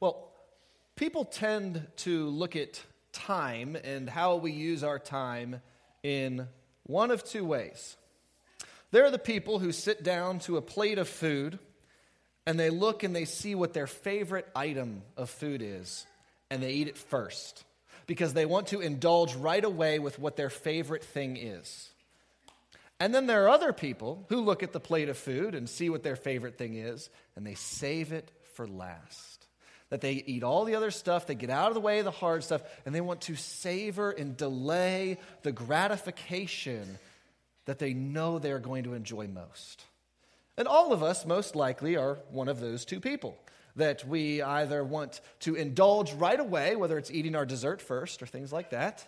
Well, people tend to look at time and how we use our time in one of two ways. There are the people who sit down to a plate of food and they look and they see what their favorite item of food is and they eat it first because they want to indulge right away with what their favorite thing is. And then there are other people who look at the plate of food and see what their favorite thing is and they save it for last. That they eat all the other stuff, they get out of the way of the hard stuff, and they want to savor and delay the gratification that they know they're going to enjoy most. And all of us, most likely, are one of those two people. That we either want to indulge right away, whether it's eating our dessert first or things like that,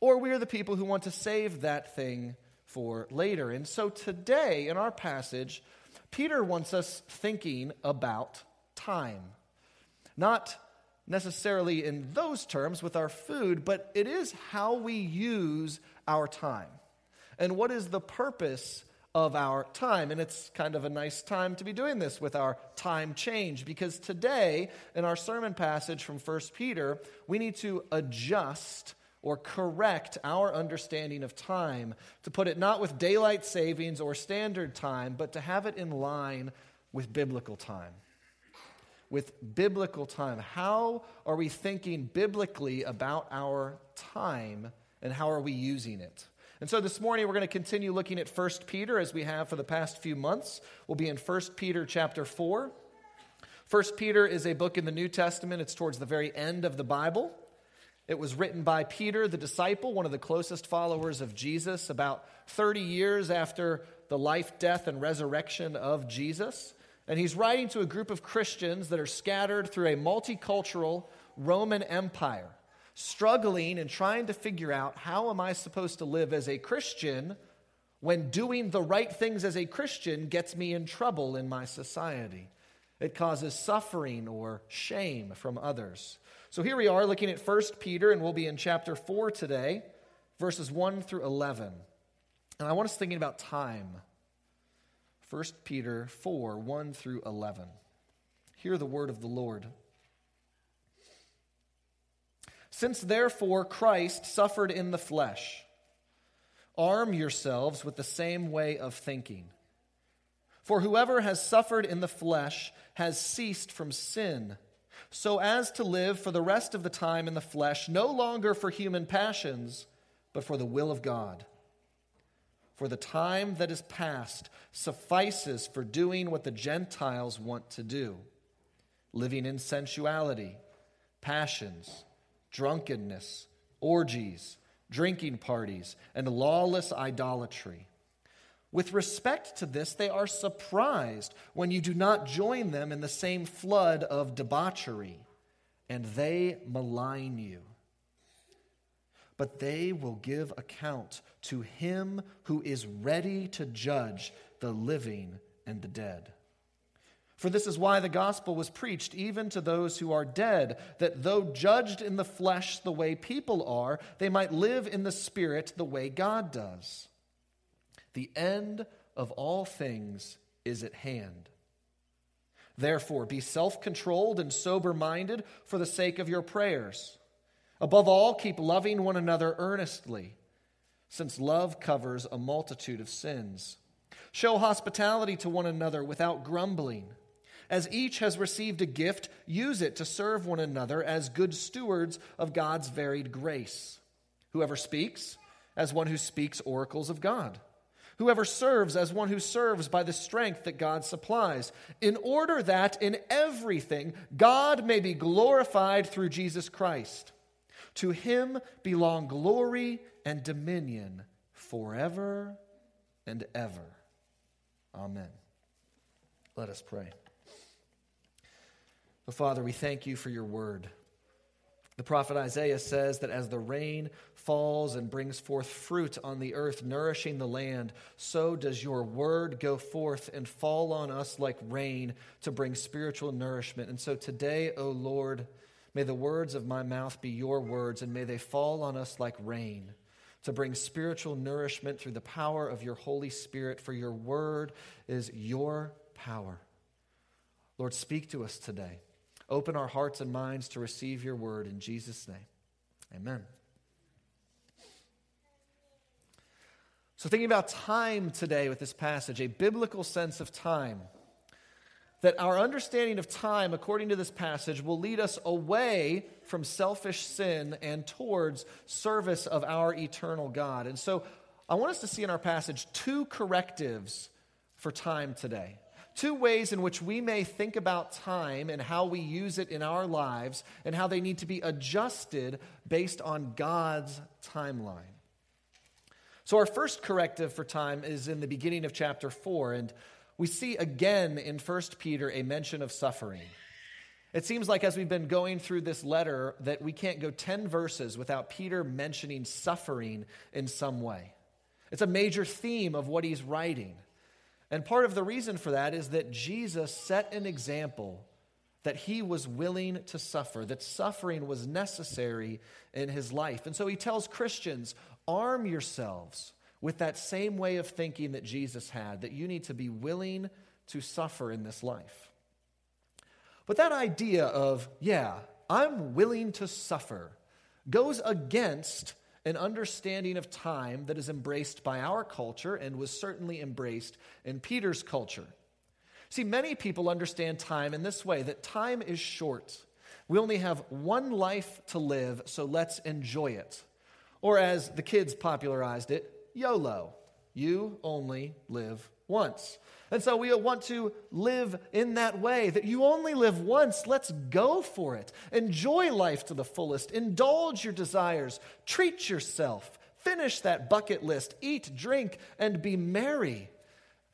or we are the people who want to save that thing for later. And so today, in our passage, Peter wants us thinking about time. Not necessarily in those terms with our food, but it is how we use our time. And what is the purpose of our time? And it's kind of a nice time to be doing this with our time change because today, in our sermon passage from 1 Peter, we need to adjust or correct our understanding of time, to put it not with daylight savings or standard time, but to have it in line with biblical time. With biblical time. How are we thinking biblically about our time and how are we using it? And so this morning we're going to continue looking at 1 Peter as we have for the past few months. We'll be in 1 Peter chapter 4. 1 Peter is a book in the New Testament. It's towards the very end of the Bible. It was written by Peter, the disciple, one of the closest followers of Jesus, about 30 years after the life, death, and resurrection of Jesus. And he's writing to a group of Christians that are scattered through a multicultural Roman Empire, struggling and trying to figure out how am I supposed to live as a Christian when doing the right things as a Christian gets me in trouble in my society. It causes suffering or shame from others. So here we are looking at 1 Peter, and we'll be in chapter 4 today, verses 1 through 11. And I want us thinking about time. 1 Peter 4 1 through 11. Hear the word of the Lord. Since therefore Christ suffered in the flesh, arm yourselves with the same way of thinking. For whoever has suffered in the flesh has ceased from sin so as to live for the rest of the time in the flesh, no longer for human passions, but for the will of God. For the time that is past suffices for doing what the Gentiles want to do living in sensuality, passions, drunkenness, orgies, drinking parties, and lawless idolatry. With respect to this, they are surprised when you do not join them in the same flood of debauchery, and they malign you. But they will give account to him who is ready to judge the living and the dead. For this is why the gospel was preached even to those who are dead, that though judged in the flesh the way people are, they might live in the spirit the way God does. The end of all things is at hand. Therefore, be self controlled and sober minded for the sake of your prayers. Above all, keep loving one another earnestly, since love covers a multitude of sins. Show hospitality to one another without grumbling. As each has received a gift, use it to serve one another as good stewards of God's varied grace. Whoever speaks, as one who speaks oracles of God Whoever serves as one who serves by the strength that God supplies, in order that in everything God may be glorified through Jesus Christ. To him belong glory and dominion forever and ever. Amen. Let us pray. Oh, Father, we thank you for your word. The prophet Isaiah says that as the rain falls and brings forth fruit on the earth, nourishing the land, so does your word go forth and fall on us like rain to bring spiritual nourishment. And so today, O Lord, may the words of my mouth be your words, and may they fall on us like rain to bring spiritual nourishment through the power of your Holy Spirit, for your word is your power. Lord, speak to us today. Open our hearts and minds to receive your word in Jesus' name. Amen. So, thinking about time today with this passage, a biblical sense of time, that our understanding of time, according to this passage, will lead us away from selfish sin and towards service of our eternal God. And so, I want us to see in our passage two correctives for time today. Two ways in which we may think about time and how we use it in our lives and how they need to be adjusted based on God's timeline. So, our first corrective for time is in the beginning of chapter 4, and we see again in 1 Peter a mention of suffering. It seems like as we've been going through this letter that we can't go 10 verses without Peter mentioning suffering in some way. It's a major theme of what he's writing. And part of the reason for that is that Jesus set an example that he was willing to suffer, that suffering was necessary in his life. And so he tells Christians arm yourselves with that same way of thinking that Jesus had, that you need to be willing to suffer in this life. But that idea of, yeah, I'm willing to suffer, goes against an understanding of time that is embraced by our culture and was certainly embraced in Peter's culture. See, many people understand time in this way that time is short. We only have one life to live, so let's enjoy it. Or as the kids popularized it, YOLO. You only live once. And so we want to live in that way that you only live once. Let's go for it. Enjoy life to the fullest. Indulge your desires. Treat yourself. Finish that bucket list. Eat, drink, and be merry.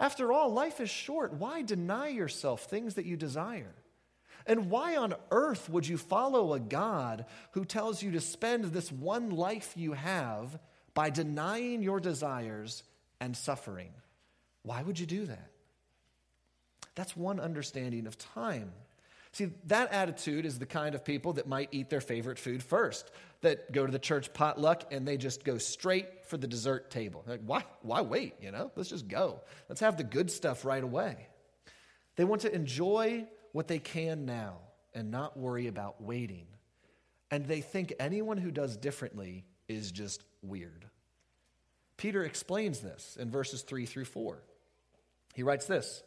After all, life is short. Why deny yourself things that you desire? And why on earth would you follow a God who tells you to spend this one life you have by denying your desires and suffering? Why would you do that? That's one understanding of time. See, that attitude is the kind of people that might eat their favorite food first, that go to the church potluck and they just go straight for the dessert table. Like, why, why wait? You know, let's just go. Let's have the good stuff right away. They want to enjoy what they can now and not worry about waiting. And they think anyone who does differently is just weird. Peter explains this in verses 3 through 4. He writes this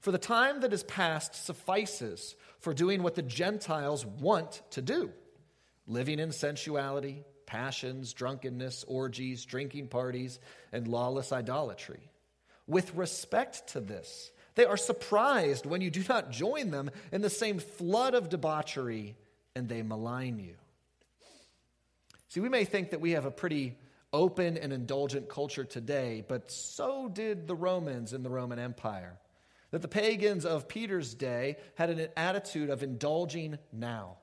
for the time that is past suffices for doing what the Gentiles want to do living in sensuality, passions, drunkenness, orgies, drinking parties, and lawless idolatry. With respect to this, they are surprised when you do not join them in the same flood of debauchery and they malign you. See, we may think that we have a pretty open and indulgent culture today, but so did the Romans in the Roman Empire that the pagans of Peter's day had an attitude of indulging now.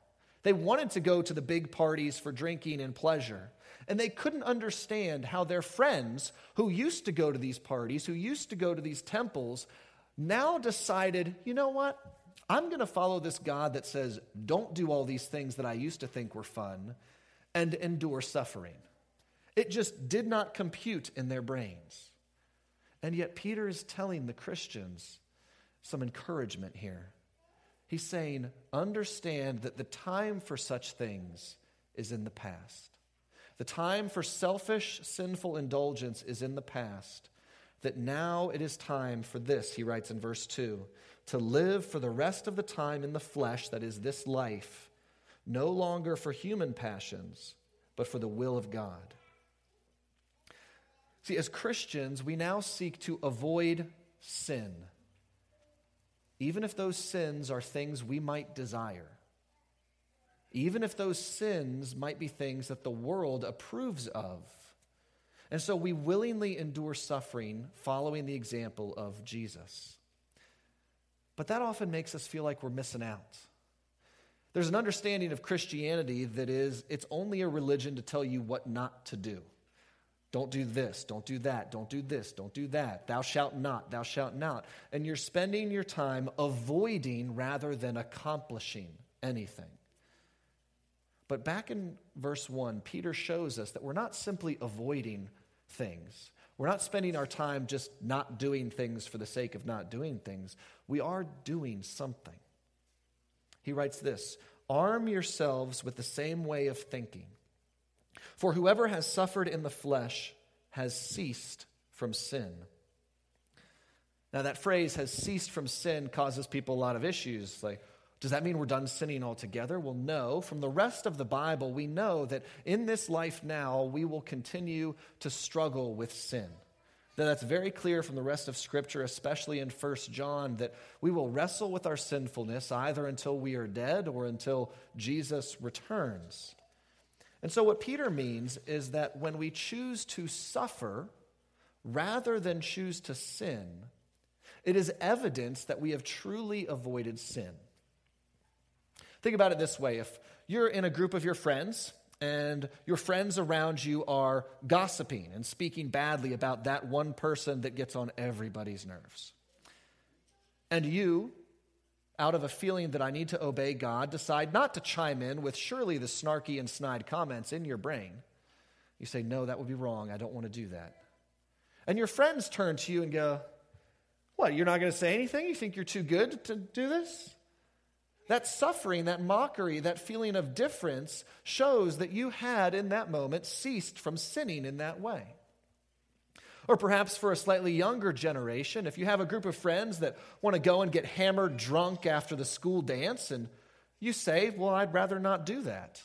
They wanted to go to the big parties for drinking and pleasure. And they couldn't understand how their friends, who used to go to these parties, who used to go to these temples, now decided, you know what? I'm going to follow this God that says, don't do all these things that I used to think were fun and endure suffering. It just did not compute in their brains. And yet, Peter is telling the Christians some encouragement here. He's saying, understand that the time for such things is in the past. The time for selfish, sinful indulgence is in the past. That now it is time for this, he writes in verse 2, to live for the rest of the time in the flesh, that is, this life, no longer for human passions, but for the will of God. See, as Christians, we now seek to avoid sin even if those sins are things we might desire, even if those sins might be things that the world approves of. And so we willingly endure suffering following the example of Jesus. But that often makes us feel like we're missing out. There's an understanding of Christianity that is, it's only a religion to tell you what not to do. Don't do this, don't do that, don't do this, don't do that. Thou shalt not, thou shalt not. And you're spending your time avoiding rather than accomplishing anything. But back in verse 1, Peter shows us that we're not simply avoiding things. We're not spending our time just not doing things for the sake of not doing things. We are doing something. He writes this Arm yourselves with the same way of thinking. For whoever has suffered in the flesh has ceased from sin. Now, that phrase has ceased from sin causes people a lot of issues. Like, does that mean we're done sinning altogether? Well, no. From the rest of the Bible, we know that in this life now, we will continue to struggle with sin. That that's very clear from the rest of Scripture, especially in 1 John, that we will wrestle with our sinfulness either until we are dead or until Jesus returns. And so, what Peter means is that when we choose to suffer rather than choose to sin, it is evidence that we have truly avoided sin. Think about it this way if you're in a group of your friends and your friends around you are gossiping and speaking badly about that one person that gets on everybody's nerves, and you out of a feeling that I need to obey God, decide not to chime in with surely the snarky and snide comments in your brain. You say, No, that would be wrong. I don't want to do that. And your friends turn to you and go, What, you're not going to say anything? You think you're too good to do this? That suffering, that mockery, that feeling of difference shows that you had in that moment ceased from sinning in that way. Or perhaps for a slightly younger generation, if you have a group of friends that want to go and get hammered drunk after the school dance, and you say, Well, I'd rather not do that.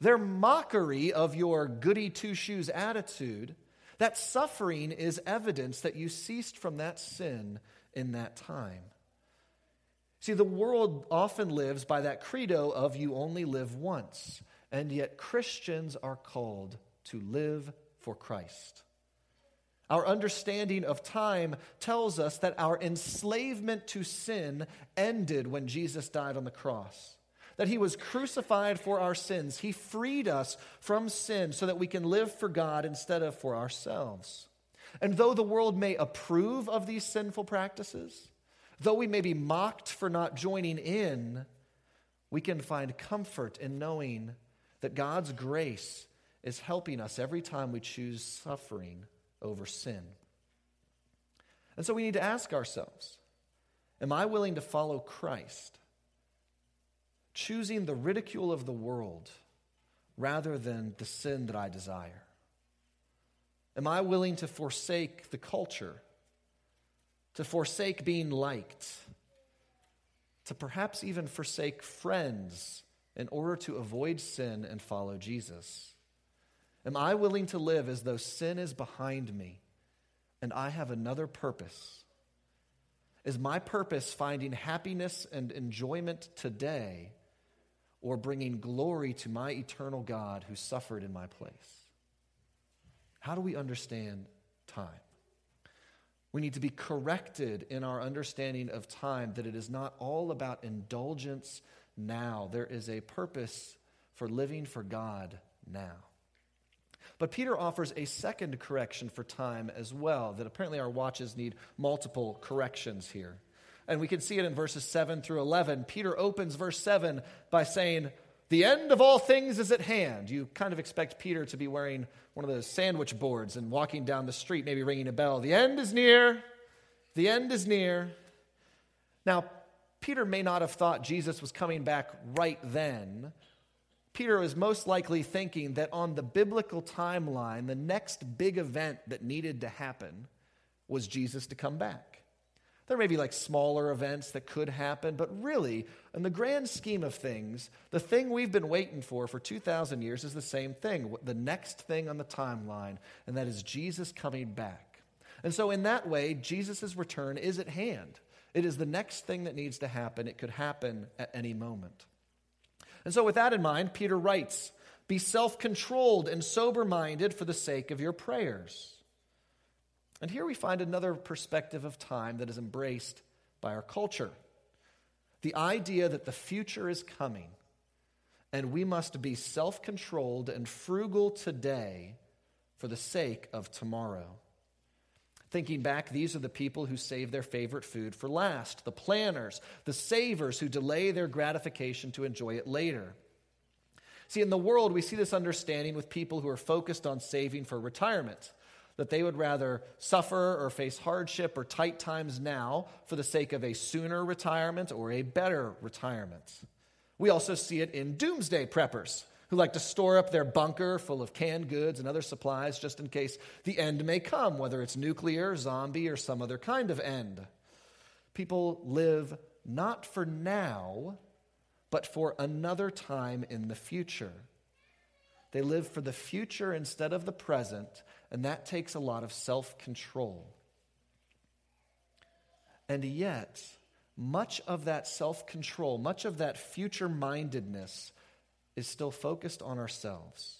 Their mockery of your goody two shoes attitude, that suffering is evidence that you ceased from that sin in that time. See, the world often lives by that credo of you only live once, and yet Christians are called to live for Christ. Our understanding of time tells us that our enslavement to sin ended when Jesus died on the cross. That he was crucified for our sins. He freed us from sin so that we can live for God instead of for ourselves. And though the world may approve of these sinful practices, though we may be mocked for not joining in, we can find comfort in knowing that God's grace is helping us every time we choose suffering over sin. And so we need to ask ourselves Am I willing to follow Christ, choosing the ridicule of the world rather than the sin that I desire? Am I willing to forsake the culture, to forsake being liked, to perhaps even forsake friends in order to avoid sin and follow Jesus? Am I willing to live as though sin is behind me and I have another purpose? Is my purpose finding happiness and enjoyment today or bringing glory to my eternal God who suffered in my place? How do we understand time? We need to be corrected in our understanding of time that it is not all about indulgence now. There is a purpose for living for God now. But Peter offers a second correction for time as well, that apparently our watches need multiple corrections here. And we can see it in verses 7 through 11. Peter opens verse 7 by saying, The end of all things is at hand. You kind of expect Peter to be wearing one of those sandwich boards and walking down the street, maybe ringing a bell. The end is near. The end is near. Now, Peter may not have thought Jesus was coming back right then, Peter was most likely thinking that on the biblical timeline, the next big event that needed to happen was Jesus to come back. There may be like smaller events that could happen, but really, in the grand scheme of things, the thing we've been waiting for for 2,000 years is the same thing the next thing on the timeline, and that is Jesus coming back. And so, in that way, Jesus' return is at hand. It is the next thing that needs to happen. It could happen at any moment. And so, with that in mind, Peter writes Be self controlled and sober minded for the sake of your prayers. And here we find another perspective of time that is embraced by our culture the idea that the future is coming and we must be self controlled and frugal today for the sake of tomorrow. Thinking back, these are the people who save their favorite food for last, the planners, the savers who delay their gratification to enjoy it later. See, in the world, we see this understanding with people who are focused on saving for retirement, that they would rather suffer or face hardship or tight times now for the sake of a sooner retirement or a better retirement. We also see it in doomsday preppers who like to store up their bunker full of canned goods and other supplies just in case the end may come, whether it's nuclear, zombie, or some other kind of end. People live not for now, but for another time in the future. They live for the future instead of the present, and that takes a lot of self control. And yet, much of that self control, much of that future mindedness is still focused on ourselves.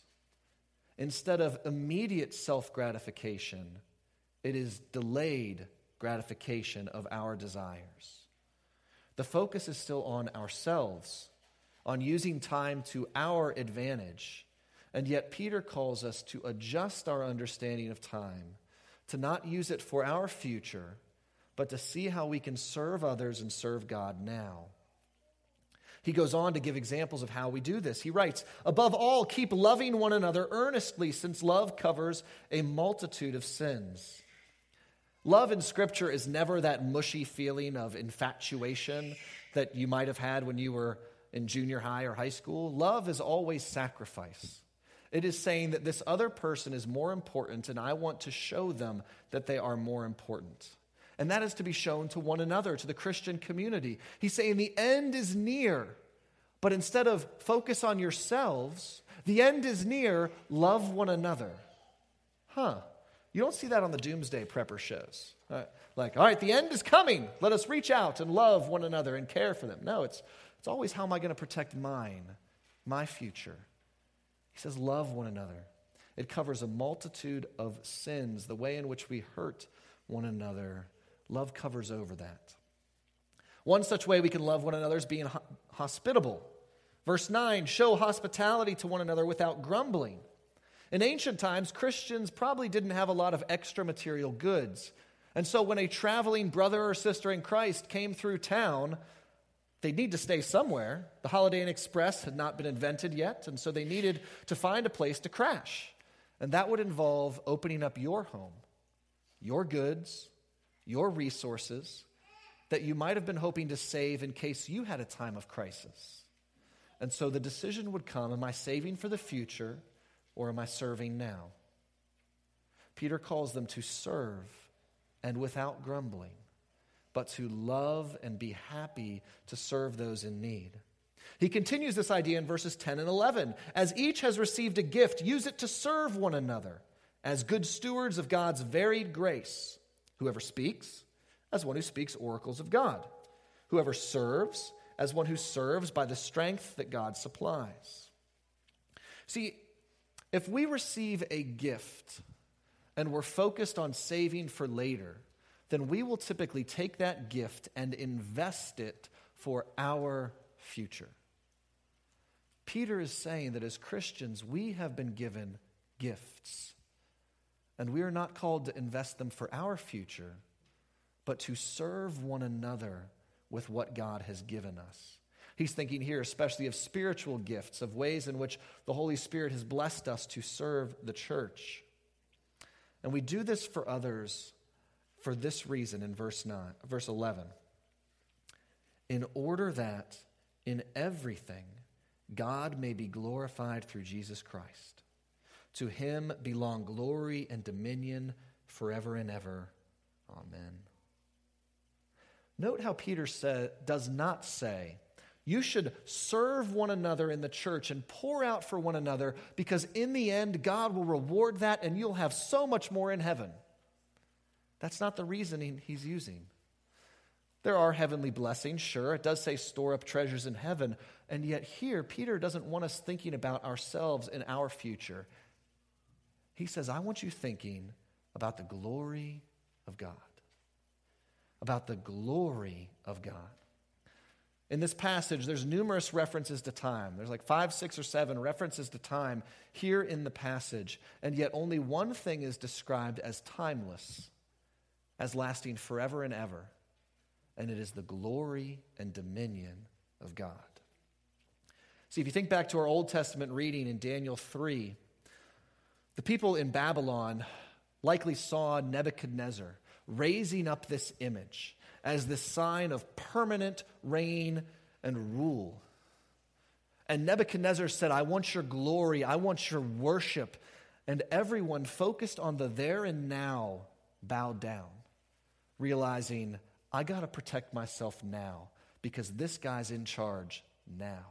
Instead of immediate self gratification, it is delayed gratification of our desires. The focus is still on ourselves, on using time to our advantage. And yet, Peter calls us to adjust our understanding of time, to not use it for our future, but to see how we can serve others and serve God now. He goes on to give examples of how we do this. He writes, Above all, keep loving one another earnestly, since love covers a multitude of sins. Love in Scripture is never that mushy feeling of infatuation that you might have had when you were in junior high or high school. Love is always sacrifice. It is saying that this other person is more important, and I want to show them that they are more important and that is to be shown to one another, to the Christian community. He's saying the end is near, but instead of focus on yourselves, the end is near, love one another. Huh. You don't see that on the doomsday prepper shows. Uh, like, all right, the end is coming. Let us reach out and love one another and care for them. No, it's, it's always how am I going to protect mine, my future? He says, love one another. It covers a multitude of sins, the way in which we hurt one another Love covers over that. One such way we can love one another is being hospitable. Verse 9 show hospitality to one another without grumbling. In ancient times, Christians probably didn't have a lot of extra material goods. And so when a traveling brother or sister in Christ came through town, they'd need to stay somewhere. The Holiday Inn Express had not been invented yet, and so they needed to find a place to crash. And that would involve opening up your home, your goods, your resources that you might have been hoping to save in case you had a time of crisis. And so the decision would come am I saving for the future or am I serving now? Peter calls them to serve and without grumbling, but to love and be happy to serve those in need. He continues this idea in verses 10 and 11. As each has received a gift, use it to serve one another as good stewards of God's varied grace. Whoever speaks, as one who speaks oracles of God. Whoever serves, as one who serves by the strength that God supplies. See, if we receive a gift and we're focused on saving for later, then we will typically take that gift and invest it for our future. Peter is saying that as Christians, we have been given gifts. And we are not called to invest them for our future, but to serve one another with what God has given us. He's thinking here, especially of spiritual gifts, of ways in which the Holy Spirit has blessed us to serve the church. And we do this for others for this reason in verse 9, verse 11. In order that in everything God may be glorified through Jesus Christ. To him belong glory and dominion forever and ever. Amen. Note how Peter does not say, you should serve one another in the church and pour out for one another because in the end, God will reward that and you'll have so much more in heaven. That's not the reasoning he's using. There are heavenly blessings, sure. It does say store up treasures in heaven. And yet, here, Peter doesn't want us thinking about ourselves and our future. He says, I want you thinking about the glory of God. About the glory of God. In this passage, there's numerous references to time. There's like five, six, or seven references to time here in the passage, and yet only one thing is described as timeless, as lasting forever and ever, and it is the glory and dominion of God. See, if you think back to our Old Testament reading in Daniel 3, the people in Babylon likely saw Nebuchadnezzar raising up this image as the sign of permanent reign and rule. And Nebuchadnezzar said, I want your glory, I want your worship. And everyone focused on the there and now bowed down, realizing, I got to protect myself now because this guy's in charge now.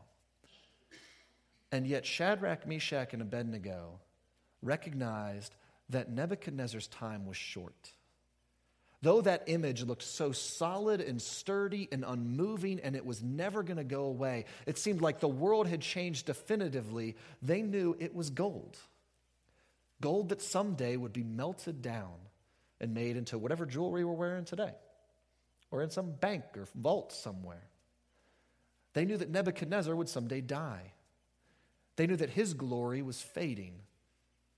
And yet, Shadrach, Meshach, and Abednego recognized that Nebuchadnezzar's time was short. Though that image looked so solid and sturdy and unmoving and it was never going to go away, it seemed like the world had changed definitively. They knew it was gold. Gold that someday would be melted down and made into whatever jewelry we're wearing today or in some bank or vault somewhere. They knew that Nebuchadnezzar would someday die. They knew that his glory was fading,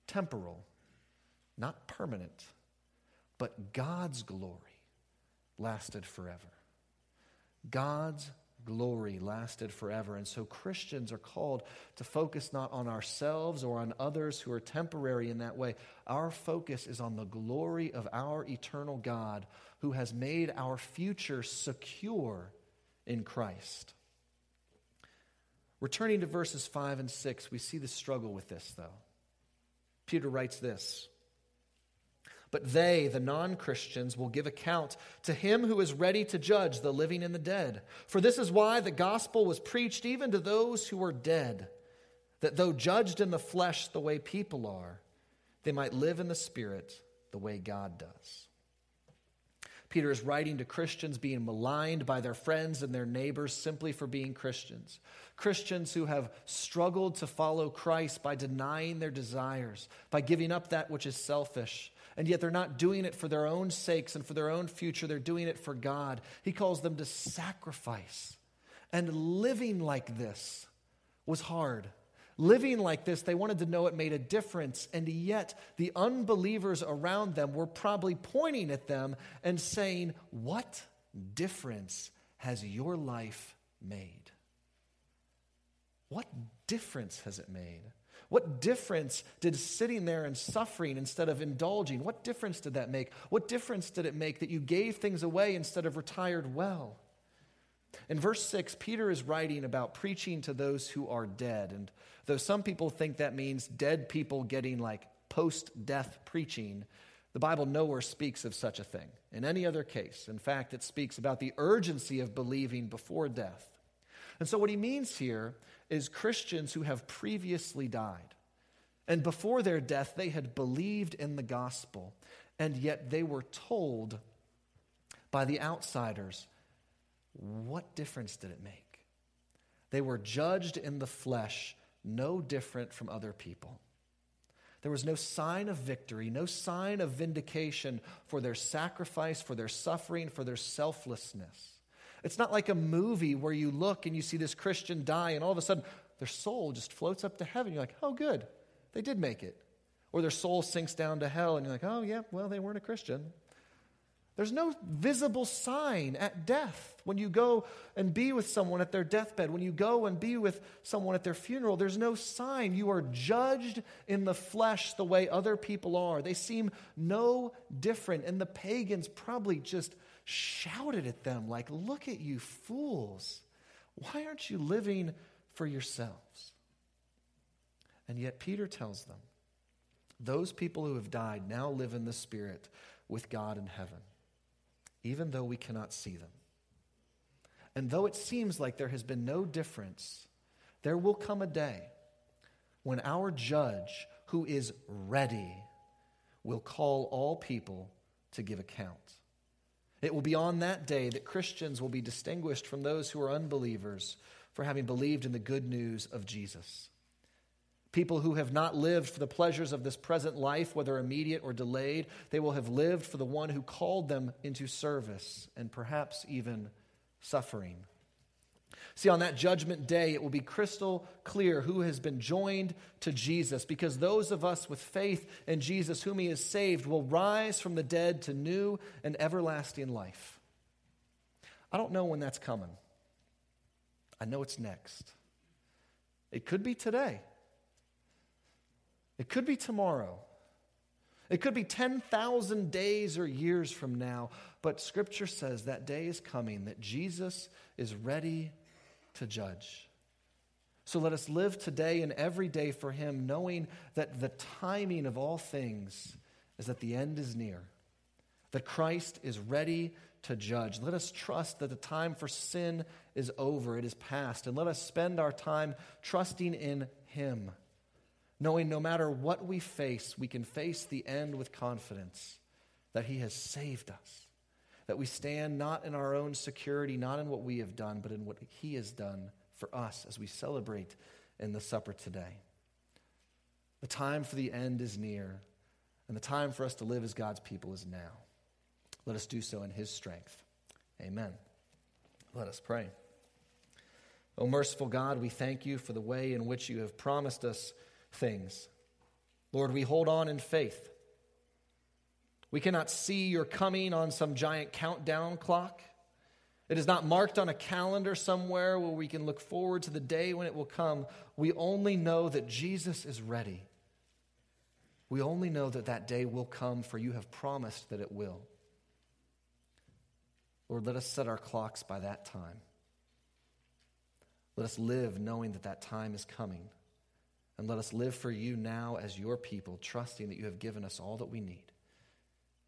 temporal, not permanent. But God's glory lasted forever. God's glory lasted forever. And so Christians are called to focus not on ourselves or on others who are temporary in that way. Our focus is on the glory of our eternal God who has made our future secure in Christ. Returning to verses 5 and 6, we see the struggle with this, though. Peter writes this but they, the non Christians, will give account to him who is ready to judge the living and the dead. For this is why the gospel was preached even to those who are dead, that though judged in the flesh the way people are, they might live in the spirit the way God does. Peter is writing to Christians being maligned by their friends and their neighbors simply for being Christians. Christians who have struggled to follow Christ by denying their desires, by giving up that which is selfish, and yet they're not doing it for their own sakes and for their own future. They're doing it for God. He calls them to sacrifice. And living like this was hard. Living like this, they wanted to know it made a difference. And yet, the unbelievers around them were probably pointing at them and saying, What difference has your life made? What difference has it made? What difference did sitting there and suffering instead of indulging, what difference did that make? What difference did it make that you gave things away instead of retired well? In verse 6, Peter is writing about preaching to those who are dead. And though some people think that means dead people getting like post death preaching, the Bible nowhere speaks of such a thing in any other case. In fact, it speaks about the urgency of believing before death. And so, what he means here is Christians who have previously died. And before their death, they had believed in the gospel, and yet they were told by the outsiders, what difference did it make? They were judged in the flesh, no different from other people. There was no sign of victory, no sign of vindication for their sacrifice, for their suffering, for their selflessness. It's not like a movie where you look and you see this Christian die, and all of a sudden their soul just floats up to heaven. You're like, oh, good, they did make it. Or their soul sinks down to hell, and you're like, oh, yeah, well, they weren't a Christian. There's no visible sign at death. When you go and be with someone at their deathbed, when you go and be with someone at their funeral, there's no sign. You are judged in the flesh the way other people are. They seem no different. And the pagans probably just shouted at them, like, Look at you fools. Why aren't you living for yourselves? And yet, Peter tells them, Those people who have died now live in the Spirit with God in heaven, even though we cannot see them. And though it seems like there has been no difference, there will come a day when our judge, who is ready, will call all people to give account. It will be on that day that Christians will be distinguished from those who are unbelievers for having believed in the good news of Jesus. People who have not lived for the pleasures of this present life, whether immediate or delayed, they will have lived for the one who called them into service and perhaps even suffering. See, on that judgment day, it will be crystal clear who has been joined to Jesus, because those of us with faith in Jesus, whom he has saved, will rise from the dead to new and everlasting life. I don't know when that's coming. I know it's next. It could be today, it could be tomorrow. It could be 10,000 days or years from now, but Scripture says that day is coming, that Jesus is ready to judge. So let us live today and every day for Him, knowing that the timing of all things is that the end is near, that Christ is ready to judge. Let us trust that the time for sin is over, it is past, and let us spend our time trusting in Him, knowing no matter what we face, we can face the end with confidence that He has saved us, that we stand not in our own security, not in what we have done, but in what He has done for us as we celebrate in the supper today. The time for the end is near, and the time for us to live as God's people is now. Let us do so in His strength. Amen. Let us pray. O merciful God, we thank you for the way in which you have promised us things. Lord, we hold on in faith. We cannot see your coming on some giant countdown clock. It is not marked on a calendar somewhere where we can look forward to the day when it will come. We only know that Jesus is ready. We only know that that day will come, for you have promised that it will. Lord, let us set our clocks by that time. Let us live knowing that that time is coming. And let us live for you now as your people, trusting that you have given us all that we need.